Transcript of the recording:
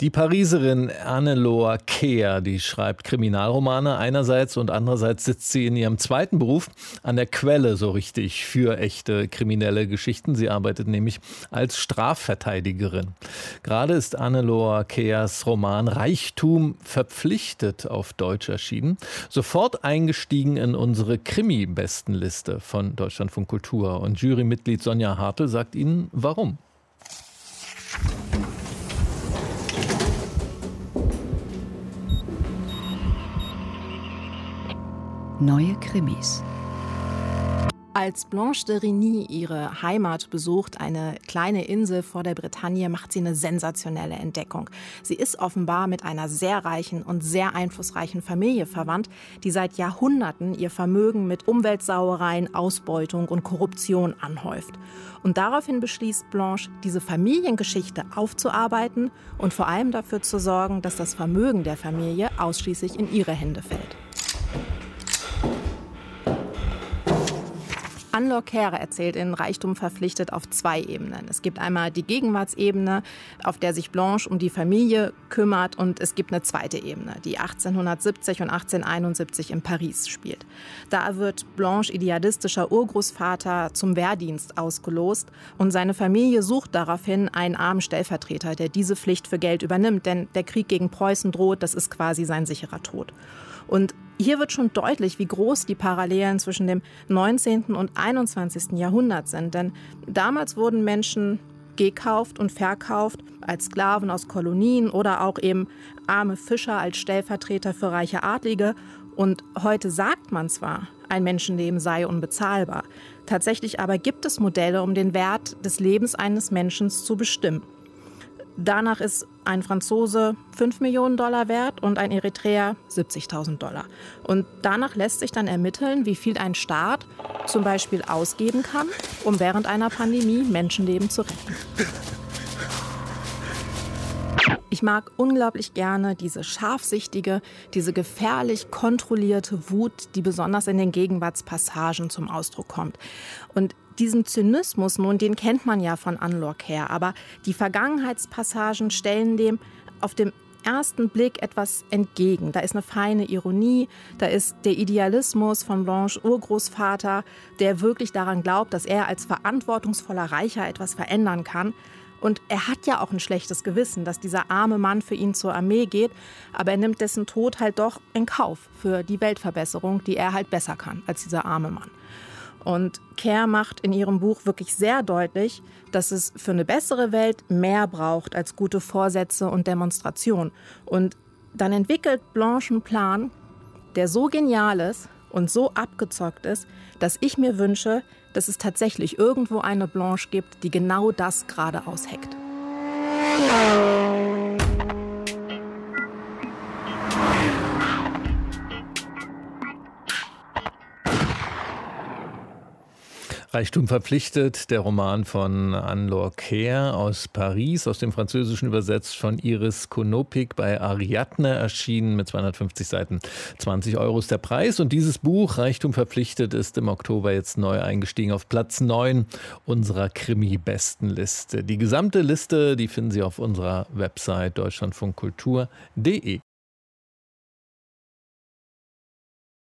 die Pariserin Anneloa Kehr, die schreibt Kriminalromane einerseits und andererseits sitzt sie in ihrem zweiten Beruf an der Quelle so richtig für echte kriminelle Geschichten. Sie arbeitet nämlich als Strafverteidigerin. Gerade ist Anneloa Kehrs Roman Reichtum verpflichtet auf Deutsch erschienen. Sofort eingestiegen in unsere Krimi-Bestenliste von Deutschlandfunk Kultur. Und Jurymitglied Sonja Hartl sagt Ihnen, warum. Neue Krimis. Als Blanche de Rigny ihre Heimat besucht, eine kleine Insel vor der Bretagne, macht sie eine sensationelle Entdeckung. Sie ist offenbar mit einer sehr reichen und sehr einflussreichen Familie verwandt, die seit Jahrhunderten ihr Vermögen mit Umweltsauereien, Ausbeutung und Korruption anhäuft. Und daraufhin beschließt Blanche, diese Familiengeschichte aufzuarbeiten und vor allem dafür zu sorgen, dass das Vermögen der Familie ausschließlich in ihre Hände fällt. Anlor Kehre erzählt in Reichtum verpflichtet auf zwei Ebenen. Es gibt einmal die Gegenwartsebene, auf der sich Blanche um die Familie kümmert und es gibt eine zweite Ebene, die 1870 und 1871 in Paris spielt. Da wird Blanche idealistischer Urgroßvater zum Wehrdienst ausgelost und seine Familie sucht daraufhin einen armen Stellvertreter, der diese Pflicht für Geld übernimmt, denn der Krieg gegen Preußen droht, das ist quasi sein sicherer Tod. Und hier wird schon deutlich, wie groß die Parallelen zwischen dem 19. und 21. Jahrhundert sind. Denn damals wurden Menschen gekauft und verkauft als Sklaven aus Kolonien oder auch eben arme Fischer als Stellvertreter für reiche Adlige. Und heute sagt man zwar, ein Menschenleben sei unbezahlbar. Tatsächlich aber gibt es Modelle, um den Wert des Lebens eines Menschen zu bestimmen. Danach ist ein Franzose 5 Millionen Dollar wert und ein Eritreer 70.000 Dollar. Und danach lässt sich dann ermitteln, wie viel ein Staat zum Beispiel ausgeben kann, um während einer Pandemie Menschenleben zu retten. Ich mag unglaublich gerne diese scharfsichtige, diese gefährlich kontrollierte Wut, die besonders in den Gegenwartspassagen zum Ausdruck kommt. Und diesen Zynismus nun, den kennt man ja von Unlock her, aber die Vergangenheitspassagen stellen dem auf dem ersten Blick etwas entgegen. Da ist eine feine Ironie, da ist der Idealismus von Blanche Urgroßvater, der wirklich daran glaubt, dass er als verantwortungsvoller Reicher etwas verändern kann. Und er hat ja auch ein schlechtes Gewissen, dass dieser arme Mann für ihn zur Armee geht, aber er nimmt dessen Tod halt doch in Kauf für die Weltverbesserung, die er halt besser kann als dieser arme Mann. Und Kerr macht in ihrem Buch wirklich sehr deutlich, dass es für eine bessere Welt mehr braucht als gute Vorsätze und Demonstration. Und dann entwickelt Blanche einen Plan, der so genial ist und so abgezockt ist, dass ich mir wünsche, dass es tatsächlich irgendwo eine Blanche gibt, die genau das gerade ausheckt. Reichtum verpflichtet, der Roman von Anne-Laure Kehr aus Paris, aus dem Französischen übersetzt von Iris Konopik bei Ariadne erschienen mit 250 Seiten. 20 Euro ist der Preis und dieses Buch Reichtum verpflichtet ist im Oktober jetzt neu eingestiegen auf Platz 9 unserer Krimi-Bestenliste. Die gesamte Liste, die finden Sie auf unserer Website deutschlandfunkkultur.de.